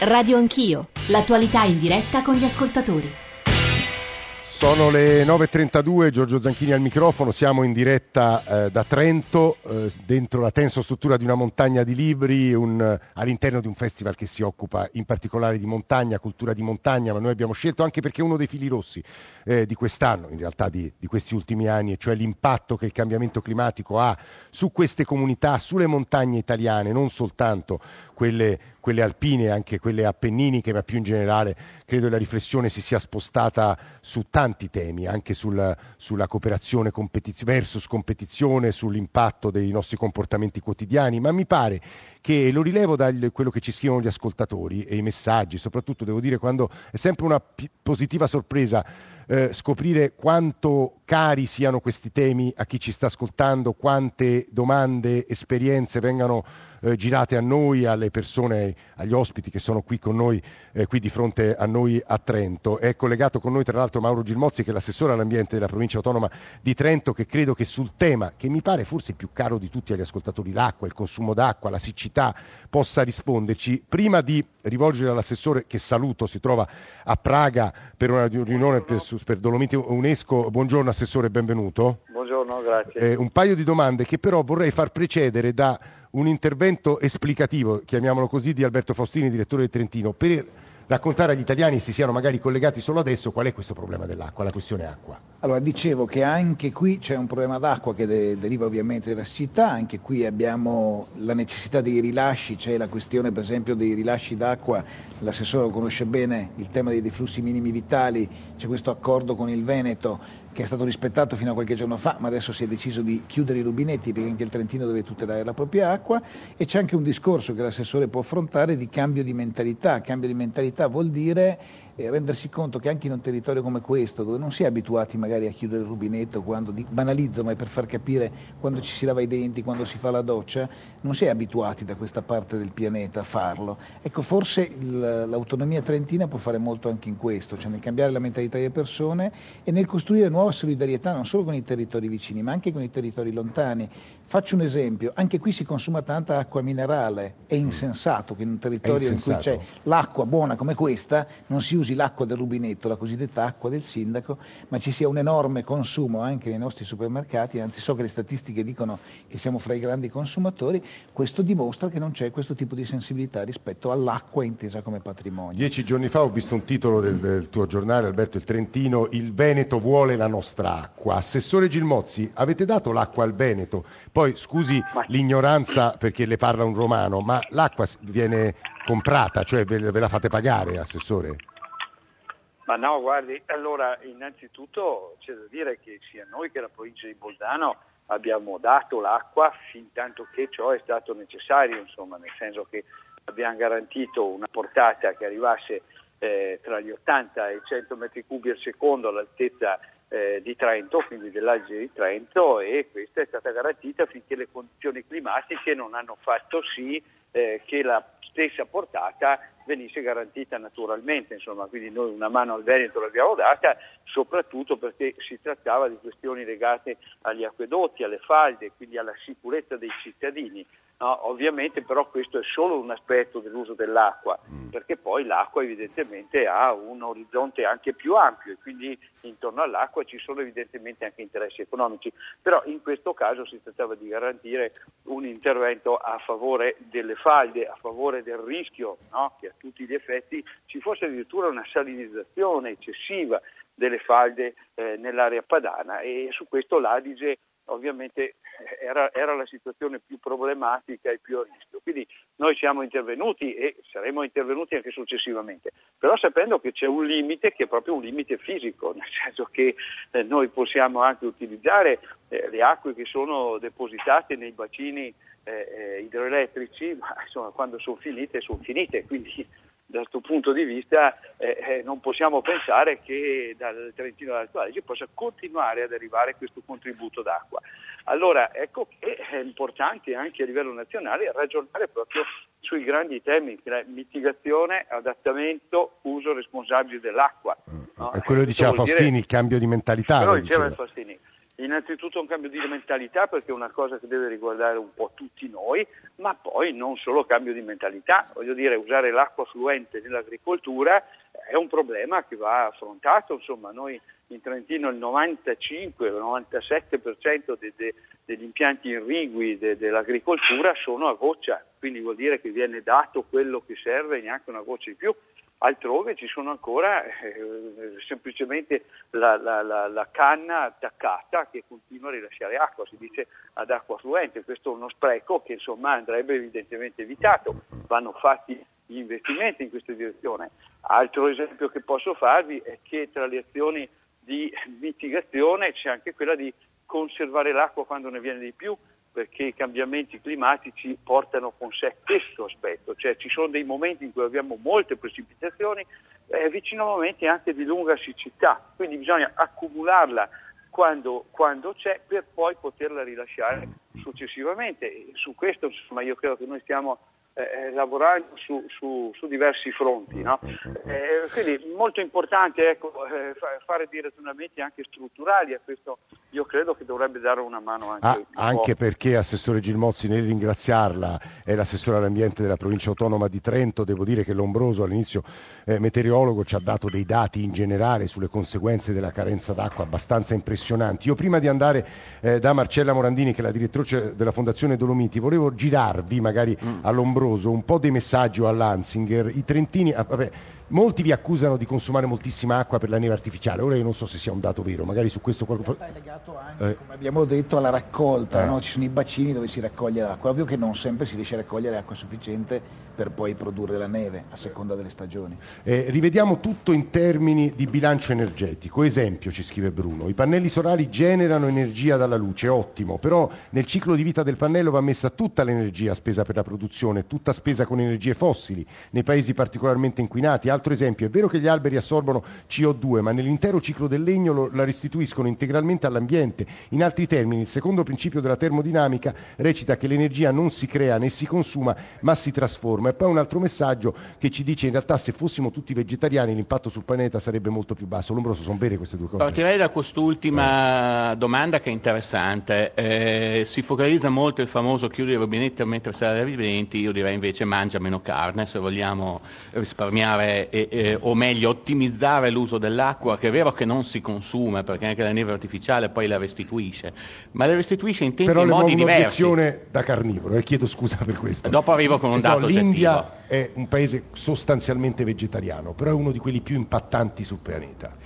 Radio Anch'io, l'attualità in diretta con gli ascoltatori. Sono le 9.32, Giorgio Zanchini al microfono, siamo in diretta eh, da Trento, eh, dentro la tenso struttura di una montagna di libri, un, all'interno di un festival che si occupa in particolare di montagna, cultura di montagna, ma noi abbiamo scelto anche perché uno dei fili rossi eh, di quest'anno, in realtà di, di, questi ultimi anni, cioè l'impatto che il cambiamento climatico ha su queste comunità, sulle montagne italiane, non soltanto quelle, quelle alpine, anche quelle appenniniche, ma più in generale credo la riflessione si sia spostata su tanti temi, anche sul, sulla cooperazione competiz- versus competizione, sull'impatto dei nostri comportamenti quotidiani, ma mi pare che lo rilevo da quello che ci scrivono gli ascoltatori e i messaggi, soprattutto devo dire quando è sempre una p- positiva sorpresa eh, scoprire quanto cari siano questi temi a chi ci sta ascoltando, quante domande, esperienze vengano eh, girate a noi, alle persone, agli ospiti che sono qui con noi, eh, qui di fronte a noi a Trento. È collegato con noi tra l'altro Mauro Gilmozzi che è l'assessore all'ambiente della provincia autonoma di Trento che credo che sul tema, che mi pare forse più caro di tutti agli ascoltatori, l'acqua, il consumo d'acqua, la siccità, possa risponderci. Prima di rivolgere all'assessore che saluto, si trova a Praga per una riunione per, per Dolomiti UNESCO. Buongiorno Assessore, benvenuto. Buongiorno, grazie. Eh, un paio di domande che però vorrei far precedere da un intervento esplicativo, chiamiamolo così, di Alberto Faustini, direttore del Trentino, per raccontare agli italiani, se siano magari collegati solo adesso, qual è questo problema dell'acqua, la questione acqua. Allora, dicevo che anche qui c'è un problema d'acqua che de- deriva ovviamente dalla città, anche qui abbiamo la necessità dei rilasci, c'è la questione per esempio dei rilasci d'acqua, l'assessore conosce bene, il tema dei deflussi minimi vitali, c'è questo accordo con il Veneto che è stato rispettato fino a qualche giorno fa, ma adesso si è deciso di chiudere i rubinetti perché anche il Trentino deve tutelare la propria acqua e c'è anche un discorso che l'assessore può affrontare di cambio di mentalità. Cambio di mentalità vuol dire eh, rendersi conto che anche in un territorio come questo, dove non si è abituati magari a chiudere il rubinetto, quando, banalizzo, ma è per far capire quando ci si lava i denti, quando si fa la doccia, non si è abituati da questa parte del pianeta a farlo. Ecco, forse il, l'autonomia trentina può fare molto anche in questo, cioè nel cambiare la mentalità delle persone e nel costruire nuova solidarietà non solo con i territori vicini, ma anche con i territori lontani. Faccio un esempio, anche qui si consuma tanta acqua minerale, è insensato che in un territorio in cui c'è l'acqua buona come questa non si usi usi l'acqua del rubinetto, la cosiddetta acqua del sindaco, ma ci sia un enorme consumo anche nei nostri supermercati, anzi so che le statistiche dicono che siamo fra i grandi consumatori, questo dimostra che non c'è questo tipo di sensibilità rispetto all'acqua intesa come patrimonio. Dieci giorni fa ho visto un titolo del, del tuo giornale, Alberto il Trentino, Il Veneto vuole la nostra acqua. Assessore Gilmozzi, avete dato l'acqua al Veneto? Poi scusi l'ignoranza perché le parla un romano, ma l'acqua viene comprata, cioè ve, ve la fate pagare, Assessore? Ma no, guardi, allora innanzitutto c'è da dire che sia noi che la provincia di Bolzano abbiamo dato l'acqua fin tanto che ciò è stato necessario, insomma, nel senso che abbiamo garantito una portata che arrivasse eh, tra gli 80 e i 100 metri cubi al secondo all'altezza eh, di Trento, quindi dell'Alge di Trento e questa è stata garantita finché le condizioni climatiche non hanno fatto sì eh, che la stessa portata venisse garantita naturalmente, insomma, quindi noi una mano al Veneto l'abbiamo data, soprattutto perché si trattava di questioni legate agli acquedotti, alle falde, quindi alla sicurezza dei cittadini. No, ovviamente però questo è solo un aspetto dell'uso dell'acqua, mm. perché poi l'acqua evidentemente ha un orizzonte anche più ampio e quindi intorno all'acqua ci sono evidentemente anche interessi economici, però in questo caso si trattava di garantire un intervento a favore delle falde, a favore del rischio no? che a tutti gli effetti ci fosse addirittura una salinizzazione eccessiva delle falde eh, nell'area padana e su questo l'Adige ovviamente era, era, la situazione più problematica e più a rischio. Quindi noi siamo intervenuti e saremo intervenuti anche successivamente, però sapendo che c'è un limite che è proprio un limite fisico, nel senso che eh, noi possiamo anche utilizzare eh, le acque che sono depositate nei bacini eh, eh idroelettrici, ma insomma quando sono finite sono finite, quindi da questo punto di vista eh, eh, non possiamo pensare che dal Trentino all'Alto Adige possa continuare ad arrivare questo contributo d'acqua. Allora ecco che è importante anche a livello nazionale ragionare proprio sui grandi temi, mitigazione, adattamento, uso responsabile dell'acqua. No? E quello diceva Faustini, dire... il cambio di mentalità. Quello diceva Faustini. Innanzitutto un cambio di mentalità perché è una cosa che deve riguardare un po' tutti noi, ma poi non solo cambio di mentalità, voglio dire usare l'acqua fluente nell'agricoltura è un problema che va affrontato, insomma noi in Trentino il 95-97% de, de, degli impianti irrigui de, dell'agricoltura sono a goccia, quindi vuol dire che viene dato quello che serve e neanche una goccia in più altrove ci sono ancora eh, semplicemente la, la, la, la, canna attaccata che continua a rilasciare acqua, si dice ad acqua fluente, questo è uno spreco che insomma andrebbe evidentemente evitato, vanno fatti gli investimenti in questa direzione. Altro esempio che posso farvi è che tra le azioni di mitigazione c'è anche quella di conservare l'acqua quando ne viene di più, perché i cambiamenti climatici portano con sé questo aspetto, cioè ci sono dei momenti in cui abbiamo molte precipitazioni eh, vicino a momenti anche di lunga siccità, quindi bisogna accumularla quando, quando, c'è per poi poterla rilasciare successivamente. E su questo insomma, io credo che noi stiamo eh, lavorando su, su, su, diversi fronti. No? Eh, quindi molto importante ecco, eh, fare dei ragionamenti anche strutturali a questo io credo che dovrebbe dare una mano anche, ah, anche perché Assessore Gilmozzi nel ringraziarla è l'assessore all'ambiente della provincia autonoma di Trento, devo dire che Lombroso all'inizio eh, meteorologo ci ha dato dei dati in generale sulle conseguenze della carenza d'acqua abbastanza impressionanti. Io prima di andare eh, da Marcella Morandini che è la direttrice della Fondazione Dolomiti volevo girarvi magari mm. a Lombroso un po' dei messaggi all'Anzinger, i trentini, ah, vabbè, Molti vi accusano di consumare moltissima acqua per la neve artificiale, ora io non so se sia un dato vero, magari su questo qualcosa... È legato anche, eh. come abbiamo detto, alla raccolta, eh. no? ci sono i bacini dove si raccoglie l'acqua, ovvio che non sempre si riesce a raccogliere acqua sufficiente per poi produrre la neve a seconda delle stagioni. Eh, rivediamo tutto in termini di bilancio energetico, esempio ci scrive Bruno, i pannelli solari generano energia dalla luce, ottimo, però nel ciclo di vita del pannello va messa tutta l'energia spesa per la produzione, tutta spesa con energie fossili, nei paesi particolarmente inquinati, altro esempio, è vero che gli alberi assorbono CO2, ma nell'intero ciclo del legno lo, la restituiscono integralmente all'ambiente. In altri termini, il secondo principio della termodinamica recita che l'energia non si crea né si consuma, ma si trasforma. E poi un altro messaggio che ci dice in realtà se fossimo tutti vegetariani l'impatto sul pianeta sarebbe molto più basso. Lombroso, sono vere queste due cose? Partirei da quest'ultima eh. domanda che è interessante. Eh, si focalizza molto il famoso chiudere i rubinetti mentre sei viventi, io direi invece mangia meno carne se vogliamo risparmiare e, eh, o meglio ottimizzare l'uso dell'acqua, che è vero che non si consuma, perché anche la neve artificiale poi la restituisce, ma la restituisce in tempi e modi diversi. Però da carnivoro, e eh, chiedo scusa per questo. Dopo arrivo con un dato no, L'India è un paese sostanzialmente vegetariano, però è uno di quelli più impattanti sul pianeta.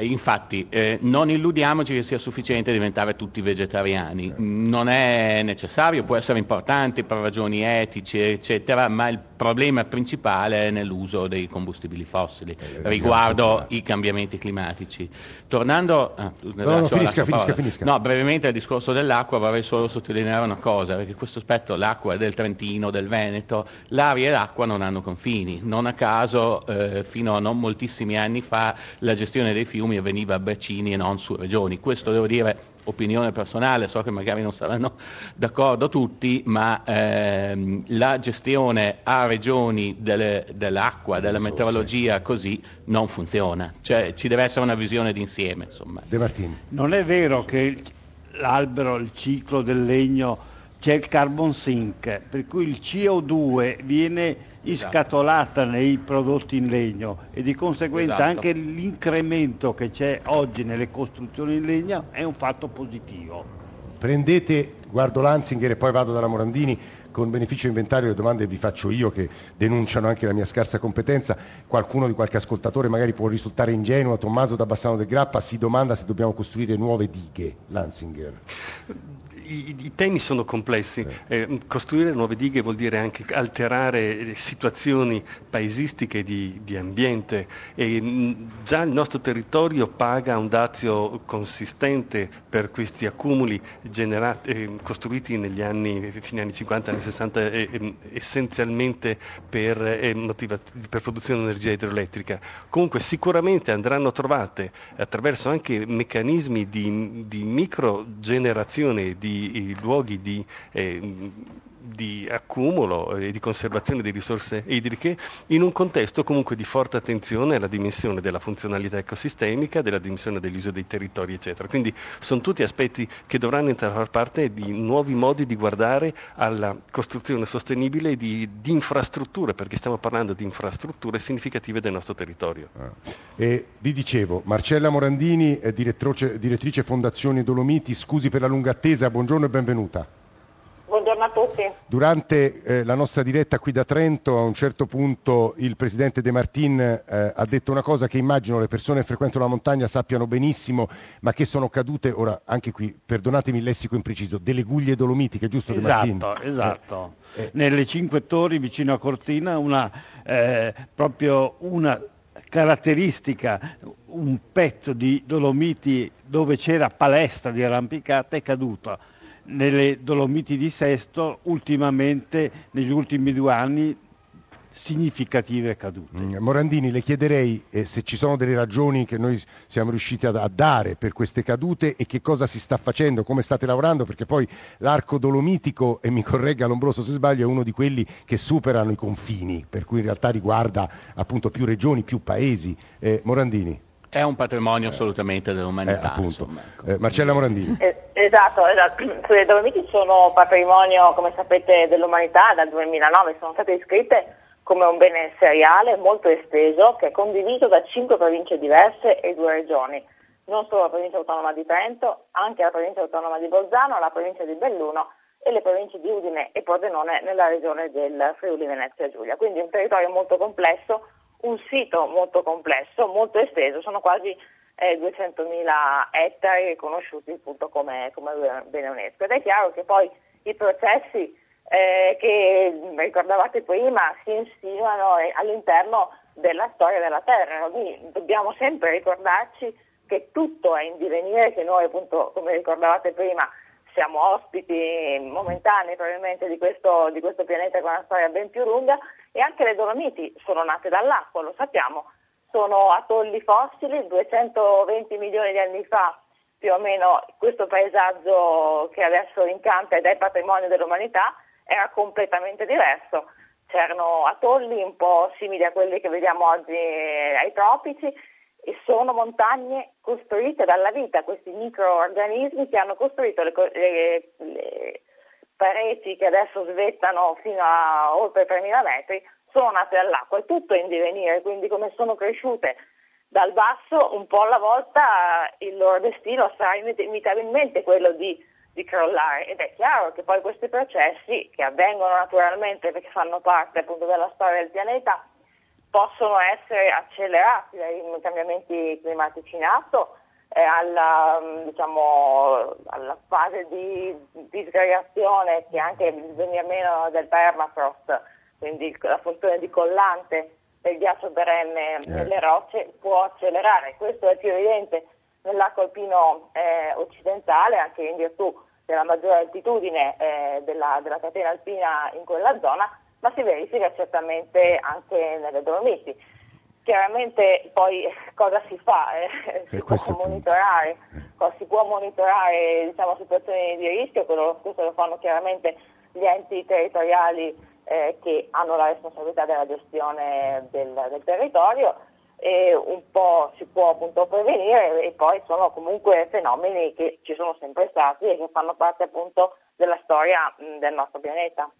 Infatti, eh, non illudiamoci che sia sufficiente diventare tutti vegetariani, non è necessario, può essere importante per ragioni etiche, eccetera, ma il problema principale è nell'uso dei combustibili fossili eh, riguardo i cambiamenti climatici. Tornando ah, no, no, finisca, finisca, finisca. No, brevemente al discorso dell'acqua vorrei solo sottolineare una cosa, perché questo aspetto, l'acqua è del Trentino, del Veneto, l'aria e l'acqua non hanno confini. Non a caso, eh, fino a non moltissimi anni fa, la gestione dei fiumi avveniva a bacini e non su regioni. Questo devo dire opinione personale, so che magari non saranno d'accordo tutti, ma ehm, la gestione a regioni delle, dell'acqua, della meteorologia così non funziona. Cioè ci deve essere una visione d'insieme. Insomma. De Martini. Non è vero che l'albero, il ciclo del legno, c'è il carbon sink, per cui il CO2 viene iscatolata nei prodotti in legno e di conseguenza esatto. anche l'incremento che c'è oggi nelle costruzioni in legno è un fatto positivo. Prendete, guardo Lanzinger e poi vado dalla Morandini, con beneficio inventario le domande vi faccio io che denunciano anche la mia scarsa competenza, qualcuno di qualche ascoltatore magari può risultare ingenuo, Tommaso da Bassano del Grappa si domanda se dobbiamo costruire nuove dighe, Lanzinger. I, i, temi sono complessi. Eh, costruire nuove dighe vuol dire anche alterare situazioni paesistiche di, di ambiente. E mh, già il nostro territorio paga un dazio consistente per questi accumuli generati, eh, costruiti negli anni, fine anni 50, anni 60, eh, essenzialmente per, eh, motiva- per produzione di energia idroelettrica. Comunque sicuramente andranno trovate attraverso anche meccanismi di, di microgenerazione di luoghi di, eh, di accumulo e di conservazione di risorse idriche in un contesto comunque di forte attenzione alla dimensione della funzionalità ecosistemica, della dimensione dell'uso dei territori, eccetera. Quindi sono tutti aspetti che dovranno entrare a far parte di nuovi modi di guardare alla costruzione sostenibile di, di infrastrutture, perché stiamo parlando di infrastrutture significative del nostro territorio. Ah. E vi dicevo, Marcella Morandini, direttrice, Fondazione Dolomiti, scusi per la lunga attesa, buongiorno e benvenuta. Buongiorno a tutti. Durante eh, la nostra diretta qui da Trento, a un certo punto il presidente De Martin eh, ha detto una cosa che immagino le persone che frequentano la montagna sappiano benissimo, ma che sono cadute, ora anche qui, perdonatemi il lessico impreciso, delle guglie dolomitiche, giusto esatto, De Martin? Esatto, esatto. Eh, Nelle Cinque Torri vicino a Cortina una, eh, proprio una caratteristica, un pezzo di Dolomiti dove c'era palestra di arrampicata è caduta nelle Dolomiti di Sesto ultimamente, negli ultimi due anni, significative cadute. Mm, Morandini, le chiederei eh, se ci sono delle ragioni che noi siamo riusciti a, dare per queste cadute e che cosa si sta facendo, come state lavorando, perché poi l'arco dolomitico, e mi corregga Lombroso se sbaglio, è uno di quelli che superano i confini, per cui in realtà riguarda appunto più regioni, più paesi. Eh, Morandini. È un patrimonio assolutamente dell'umanità. Eh, insomma, ecco. eh, Marcella Morandini. Eh, esatto, esatto. Le Dolomiti sono patrimonio, come sapete, dell'umanità, dal 2009 sono state iscritte come un bene seriale molto esteso che è condiviso da cinque province diverse e due regioni, non solo la provincia autonoma di Trento, anche la provincia autonoma di Bolzano, la provincia di Belluno e le province di Udine e Pordenone nella regione del Friuli Venezia Giulia. Quindi un territorio molto complesso un sito molto complesso, molto esteso, sono quasi eh, 200.000 ettari riconosciuti appunto come, come bene UNESCO. Ed è chiaro che poi i processi eh, che ricordavate prima si insinuano eh, all'interno della storia della Terra, quindi dobbiamo sempre ricordarci che tutto è in divenire, che noi appunto, come ricordavate prima, siamo ospiti momentanei probabilmente di questo, di questo pianeta con una storia ben più lunga e anche le Dolomiti sono nate dall'acqua, lo sappiamo, sono atolli fossili, 220 milioni di anni fa più o meno questo paesaggio che adesso incanta ed è patrimonio dell'umanità era completamente diverso. C'erano atolli un po' simili a quelli che vediamo oggi ai tropici e sono montagne costruite dalla vita, questi microorganismi che hanno costruito le, le, le pareti che adesso svettano fino a oltre 3.000 metri sono nate dall'acqua, è tutto in divenire, quindi come sono cresciute? Dal basso, un po' alla volta il loro destino sarà inevitabilmente quello di, di crollare. Ed è chiaro che poi questi processi che avvengono naturalmente perché fanno parte appunto della storia del pianeta possono essere accelerati dai cambiamenti climatici in atto alla, diciamo, alla, fase di disgregazione che anche il venir meno del permafrost, quindi la funzione di collante del ghiaccio perenne eh. nelle rocce può accelerare. Questo è più evidente nell'arco alpino eh, occidentale, anche in virtù della maggiore altitudine eh, della, della catena alpina in quella zona, ma si verifica certamente anche nelle Dolomiti. Chiaramente poi cosa si fa? Eh, si, può monitorare, si può monitorare diciamo, situazioni di rischio, quello, questo lo fanno chiaramente gli enti territoriali eh, che hanno la responsabilità della gestione del, del, territorio e un po' si può appunto prevenire e poi sono comunque fenomeni che ci sono sempre stati e che fanno parte appunto della storia mh, del nostro pianeta.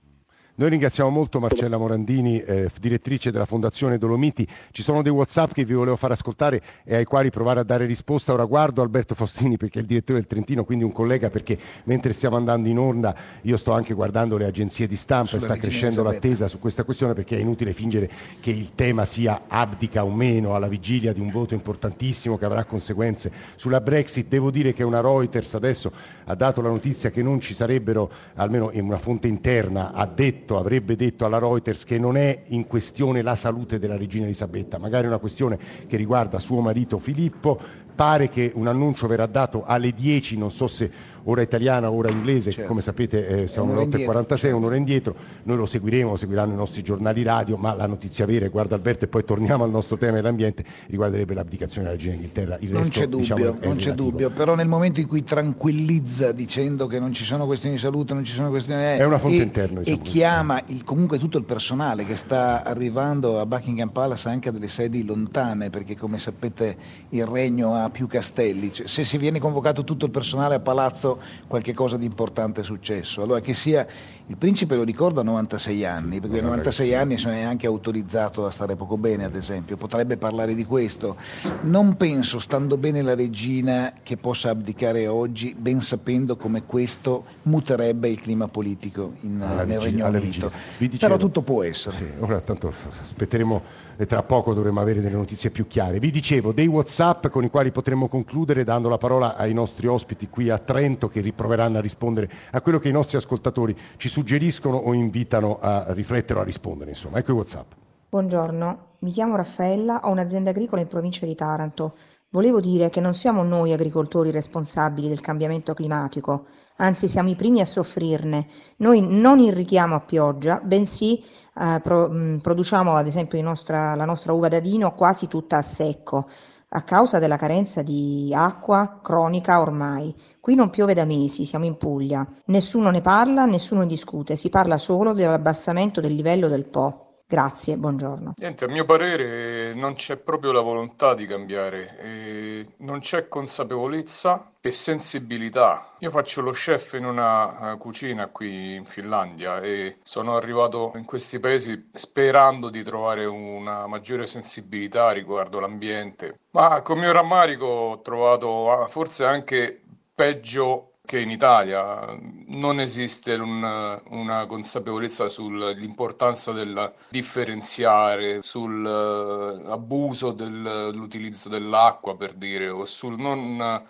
Noi ringraziamo molto Marcella Morandini, eh, direttrice della Fondazione Dolomiti. Ci sono dei WhatsApp che vi volevo far ascoltare e ai quali provare a dare risposta. Ora guardo Alberto Faustini perché è il direttore del Trentino, quindi un collega perché mentre stiamo andando in onda io sto anche guardando le agenzie di stampa e sta crescendo l'attesa su questa questione perché è inutile fingere che il tema sia abdica o meno alla vigilia di un voto importantissimo che avrà conseguenze sulla Brexit. Devo dire che una Reuters adesso ha dato la notizia che non ci sarebbero, almeno in una fonte interna, ha detto detto, avrebbe detto alla Reuters che non è in questione la salute della regina Elisabetta, magari una questione che riguarda suo marito Filippo, pare che un annuncio verrà dato alle 10, non so se ora italiana, ora inglese, certo. come sapete eh, sono le 8.46, certo. un'ora indietro, noi lo seguiremo, lo seguiranno i nostri giornali radio, ma la notizia vera, guarda Alberto e poi torniamo al nostro tema dell'ambiente, riguarderebbe l'abdicazione della regina d'Inghilterra. Il non resto, c'è dubbio, diciamo, non c'è dubbio, però nel momento in cui tranquillizza dicendo che non ci sono questioni di salute, non ci sono questioni... È una fonte e, interna. Diciamo e chiama il, comunque tutto il personale che sta arrivando a Buckingham Palace anche a delle sedi lontane, perché come sapete il regno ha più castelli, cioè, se si viene convocato tutto il personale a palazzo qualche cosa di importante è successo. Allora che sia il principe lo ricordo a 96 anni, perché a 96 anni non è neanche autorizzato a stare poco bene, ad esempio, potrebbe parlare di questo. Non penso, stando bene la regina, che possa abdicare oggi, ben sapendo come questo muterebbe il clima politico in, nel vigina, Regno Unito. Però tutto può essere. Sì, ora tanto aspetteremo e tra poco dovremo avere delle notizie più chiare. Vi dicevo dei WhatsApp con i quali potremmo concludere dando la parola ai nostri ospiti qui a Trento che riproveranno a rispondere a quello che i nostri ascoltatori ci suggeriscono o invitano a riflettere o a rispondere. Insomma, ecco i WhatsApp. Buongiorno, mi chiamo Raffaella, ho un'azienda agricola in provincia di Taranto. Volevo dire che non siamo noi agricoltori responsabili del cambiamento climatico, anzi siamo i primi a soffrirne. Noi non irrighiamo a pioggia, bensì eh, pro, mh, produciamo ad esempio nostra, la nostra uva da vino quasi tutta a secco a causa della carenza di acqua cronica ormai. Qui non piove da mesi, siamo in Puglia. Nessuno ne parla, nessuno discute, si parla solo dell'abbassamento del livello del Po. Grazie, buongiorno. Niente, a mio parere non c'è proprio la volontà di cambiare, eh, non c'è consapevolezza e sensibilità. Io faccio lo chef in una uh, cucina qui in Finlandia e sono arrivato in questi paesi sperando di trovare una maggiore sensibilità riguardo l'ambiente, ma con mio rammarico ho trovato uh, forse anche peggio che in Italia non esiste un, una consapevolezza sull'importanza del differenziare, sull'abuso dell'utilizzo dell'acqua per dire, o sul non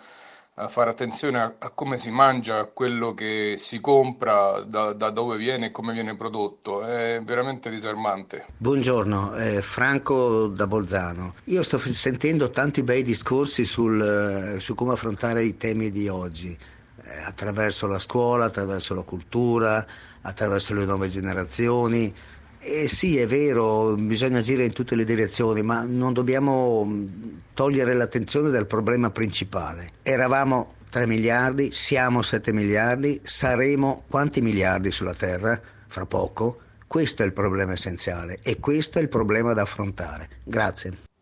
fare attenzione a, a, come si mangia, a quello che si compra, da, da, dove viene e come viene prodotto. È veramente disarmante. Buongiorno, eh, Franco da Bolzano. Io sto sentendo tanti bei discorsi sul, su come affrontare i temi di oggi eh, attraverso la scuola, attraverso la cultura, attraverso le nuove generazioni. E sì, è vero, bisogna agire in tutte le direzioni, ma non dobbiamo mm, togliere l'attenzione dal problema principale. Eravamo 3 miliardi, siamo 7 miliardi, saremo quanti miliardi sulla Terra fra poco? Questo è il problema essenziale e questo è il problema da affrontare. Grazie.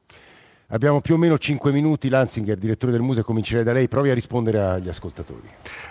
Abbiamo più o meno 5 minuti, Lanzinger, direttore del museo, comincerei da lei, provi a rispondere agli ascoltatori.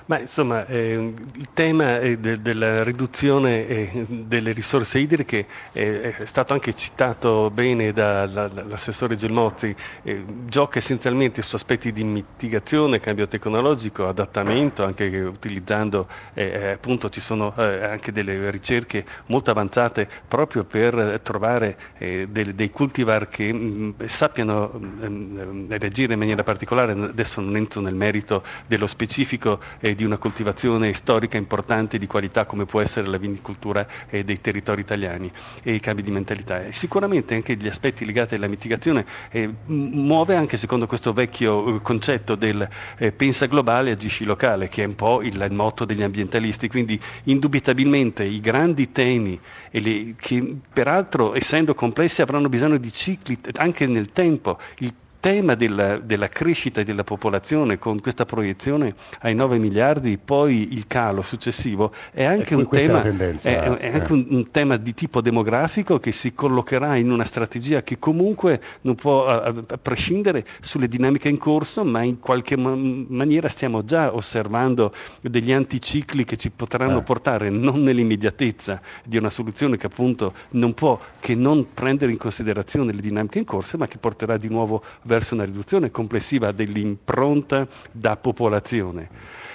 Ma insomma, eh, il tema eh, de- della riduzione eh, delle risorse idriche è stato anche citato bene dall'assessore Gelmozzi, eh, gioca essenzialmente su aspetti di mitigazione, cambio tecnologico, adattamento, anche utilizzando, eh, eh, appunto ci sono anche delle ricerche molto avanzate proprio per trovare dei, dei cultivar che mh, sappiano Ehm, reagire in maniera particolare, adesso non entro nel merito dello specifico eh, di una coltivazione storica importante di qualità come può essere la vinicoltura eh, dei territori italiani e i cambi di mentalità. E sicuramente anche gli aspetti legati alla mitigazione eh, muove anche secondo questo vecchio concetto del pensa globale agisci locale, che è un po' il, il motto degli ambientalisti, quindi indubitabilmente i grandi temi le, che peraltro essendo complessi avranno bisogno di cicli anche nel tempo il tema della, della, crescita della popolazione con questa proiezione ai 9 miliardi, poi il calo successivo, è anche, un tema, è, è anche eh. un, un, tema di tipo demografico che si collocherà in una strategia che comunque non può a, a prescindere sulle dinamiche in corso, ma in qualche man- maniera stiamo già osservando degli anticicli che ci potranno eh. portare non nell'immediatezza di una soluzione che appunto non può che non prendere in considerazione le dinamiche in corso, ma che porterà di nuovo verso una riduzione complessiva dell'impronta da popolazione.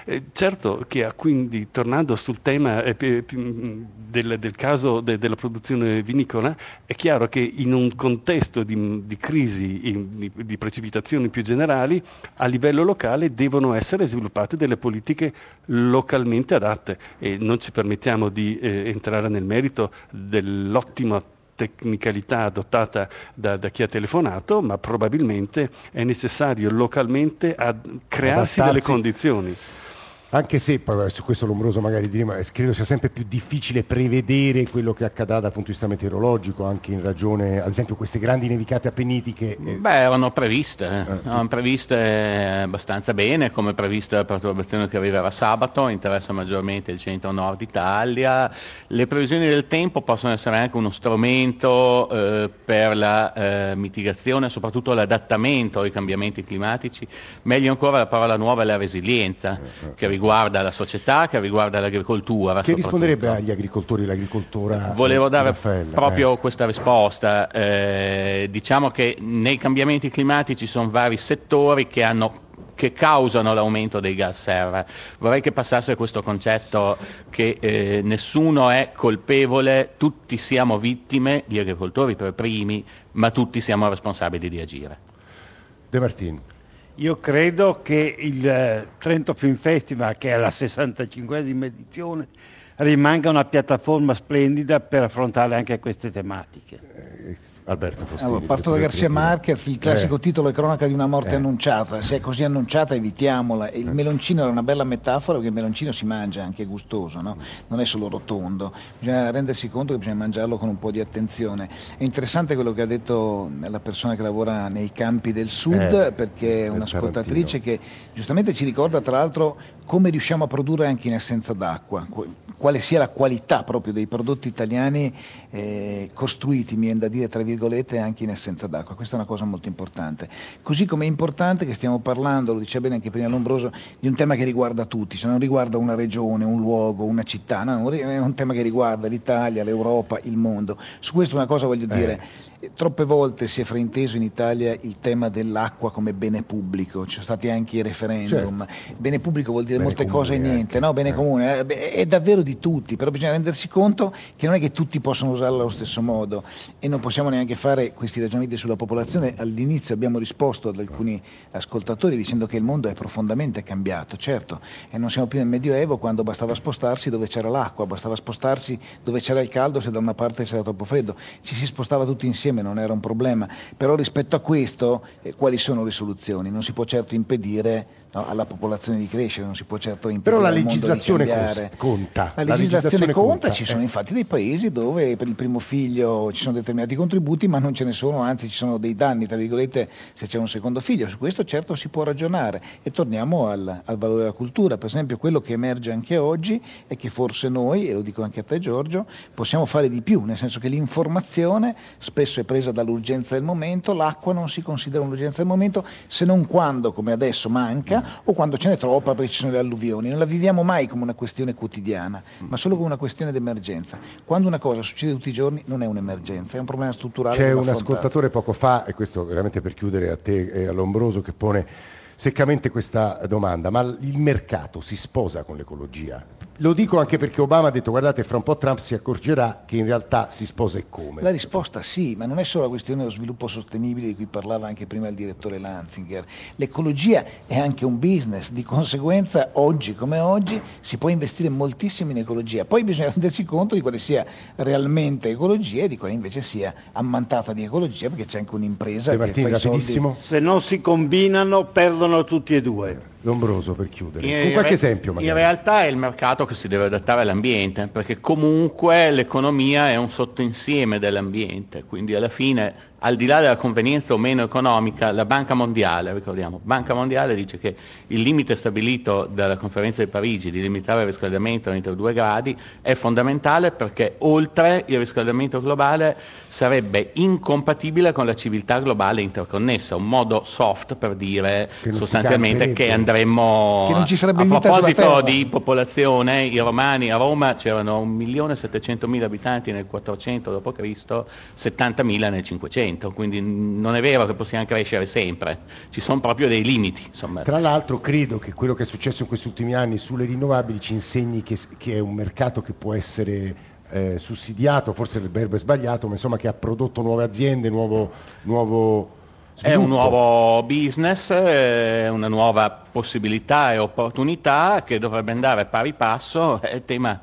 Eh, certo che quindi, tornando sul tema eh, del, del, caso de, della produzione vinicola, è chiaro che in un contesto di, di crisi, di, di, precipitazioni più generali, a livello locale devono essere sviluppate delle politiche localmente adatte e non ci permettiamo di eh, entrare nel merito dell'ottima tecnicalità adottata da, da, chi ha telefonato, ma probabilmente è necessario localmente crearsi delle condizioni. Anche se, poi su questo Lombroso magari diremo, eh, credo sia sempre più difficile prevedere quello che accadrà dal punto di vista meteorologico, anche in ragione, ad esempio, queste grandi nevicate appennitiche. Eh. Beh, erano previste, eh. erano previste abbastanza bene, come prevista la perturbazione che arriverà sabato, interessa maggiormente il centro-nord Italia. Le previsioni del tempo possono essere anche uno strumento eh, per la eh, mitigazione, soprattutto l'adattamento ai cambiamenti climatici. Meglio ancora la parola nuova è la resilienza, che riguarda la società, che riguarda l'agricoltura. Che risponderebbe agli agricoltori l'agricoltura? Volevo dare Raffaella, proprio eh. questa risposta. Eh, diciamo che nei cambiamenti climatici sono vari settori che hanno che causano l'aumento dei gas serra. Vorrei che passasse questo concetto che eh, nessuno è colpevole, tutti siamo vittime, gli agricoltori per primi, ma tutti siamo responsabili di agire. De Martini. Io credo che il eh, Trento Film Festival, che è la 65esima edizione, rimanga una piattaforma splendida per affrontare anche queste tematiche. Eh, Alberto Fostini. Allora, parto da Garcia Marquez, il classico eh. titolo è Cronaca di una morte eh. annunciata, se è così annunciata evitiamola. Il eh. meloncino era una bella metafora perché il meloncino si mangia, anche gustoso, no? non è solo rotondo, bisogna rendersi conto che bisogna mangiarlo con un po' di attenzione. È interessante quello che ha detto la persona che lavora nei campi del sud, eh, perché è un'ascoltatrice che giustamente ci ricorda tra l'altro come riusciamo a produrre anche in assenza d'acqua, quale sia la qualità proprio dei prodotti italiani eh, costruiti, mi viene da dire tra virgolette, anche in assenza d'acqua. Questa è una cosa molto importante. Così come è importante che stiamo parlando, lo diceva bene anche prima Lombroso, di un tema che riguarda tutti, se non riguarda una regione, un luogo, una città, no, è un tema che riguarda l'Italia, l'Europa, il mondo. Su questo una cosa voglio eh. dire, troppe volte si è frainteso in Italia il tema dell'acqua come bene pubblico, ci sono stati anche i referendum. Certo. Bene pubblico vuol dire bene molte cose e niente, no? bene eh. comune, eh, è davvero di tutti, però bisogna rendersi conto che non è che tutti possono usarla allo stesso modo e non possiamo neanche fare questi ragionamenti sulla popolazione. All'inizio abbiamo risposto ad alcuni ascoltatori dicendo che il mondo è profondamente cambiato, certo, e non siamo più nel Medioevo quando bastava spostarsi dove c'era l'acqua, bastava spostarsi dove c'era il caldo se da una parte c'era troppo freddo, ci si spostava tutti insieme, non era un problema, però rispetto a questo eh, quali sono le soluzioni? Non si può certo impedire no, alla popolazione di crescere, non si può certo impedire Però la legislazione conta. La legislazione, la legislazione conta, conta, ci sono infatti dei paesi dove per il primo figlio ci sono determinati contributi, ma non ce ne sono, anzi ci sono dei danni, tra virgolette, se c'è un secondo figlio. Su questo certo si può ragionare e torniamo al, al valore della cultura. Per esempio quello che emerge anche oggi è che forse noi, e lo dico anche a te Giorgio, possiamo fare di più, nel senso che l'informazione spesso è presa dall'urgenza del momento, l'acqua non si considera un'urgenza del momento se non quando, come adesso, manca o quando ce n'è troppa perché ci sono le alluvioni. Non la viviamo mai come una questione quotidiana, ma solo come una questione d'emergenza. Quando una cosa succede tutti i giorni non è un'emergenza, è un problema strutturale. C'è un ascoltatore poco fa, e questo veramente per chiudere a te e a Lombroso, che pone seccamente questa domanda, ma il mercato si sposa con l'ecologia? Lo dico anche perché Obama ha detto guardate fra un po' Trump si accorgerà che in realtà si sposa e come. La risposta sì, ma non è solo la questione dello sviluppo sostenibile di cui parlava anche prima il direttore Lanzinger. L'ecologia è anche un business, di conseguenza oggi come oggi si può investire moltissimo in ecologia. Poi bisogna rendersi conto di quale sia realmente ecologia e di quale invece sia ammantata di ecologia perché c'è anche un'impresa De Martini, che fa rapidissimo. Soldi. Se non si combinano perdono tutti e due. Lombroso per chiudere. In, Con qualche esempio magari. In realtà è il mercato che si deve adattare all'ambiente, perché comunque l'economia è un sottoinsieme dell'ambiente, quindi alla fine al di là della convenienza o meno economica, la Banca Mondiale, ricordiamo, Banca Mondiale dice che il limite stabilito dalla conferenza di Parigi di limitare il riscaldamento entro 2 gradi è fondamentale perché oltre il riscaldamento globale sarebbe incompatibile con la civiltà globale interconnessa, un modo soft per dire che sostanzialmente che andremmo che non ci sarebbe a proposito di popolazione, i romani a Roma c'erano 1.700.000 abitanti nel 400 d.C., 70.000 nel 500 100%, quindi non è vero che possiamo crescere sempre, ci sono proprio dei limiti. Insomma. Tra l'altro credo che quello che è successo in questi ultimi anni sulle rinnovabili ci insegni che, che è un mercato che può essere eh, sussidiato, forse il verbo è sbagliato, ma insomma che ha prodotto nuove aziende, nuovo, nuovo Sviluppo. È un nuovo business, è una nuova possibilità e opportunità che dovrebbe andare pari passo. È tema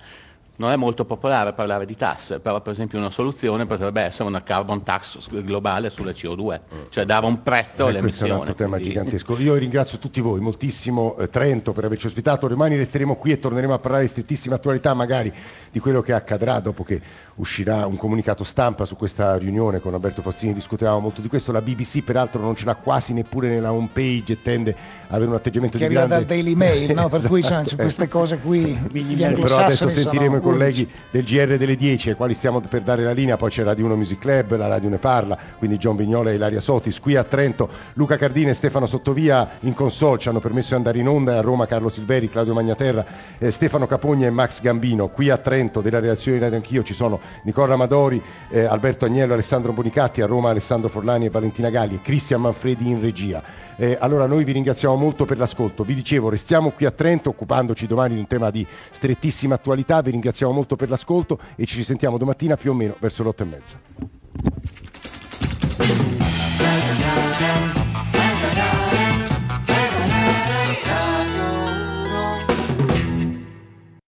non è molto popolare parlare di tasse, però per esempio una soluzione potrebbe essere una carbon tax globale sulla CO2, cioè dare un prezzo alle Eh, questo è un altro emissioni. tema quindi- gigantesco. Io ringrazio tutti voi moltissimo, eh, Trento per averci ospitato. Domani resteremo qui e torneremo a parlare di strettissima attualità, magari di quello che accadrà dopo che uscirà un comunicato stampa su questa riunione con Alberto Faustini. Discutevamo molto di questo. La BBC, peraltro, non ce l'ha quasi neppure nella home page e tende a avere un atteggiamento che di arriva grande dal Daily Mail, no? per cui insomma, Esatto, su queste cose qui gli Eh, però adesso anglosassoni sentiremo sono colleghi del GR delle 10 ai quali stiamo per dare la linea, poi c'è Radio 1 Music Club, la Radio Ne Parla, quindi John Vignola e Ilaria Sotis, qui a Trento. Luca Cardini e Stefano Sottovia in console ci hanno permesso di andare in onda a Roma Carlo Silveri, Claudio Magnaterra, eh, Stefano Capogna e Max Gambino, qui a Trento della redazione di Radio Anch'io ci sono Nicola Amadori, eh, Alberto Agnello, Alessandro Bonicatti, a Roma Alessandro Forlani e Valentina Galli e Cristian Manfredi in regia. Eh, allora noi vi ringraziamo molto per l'ascolto. Vi dicevo, restiamo qui a Trento occupandoci domani di un tema di strettissima attualità. Vi ringraziamo molto per l'ascolto e ci risentiamo domattina più o meno verso le otto e mezza.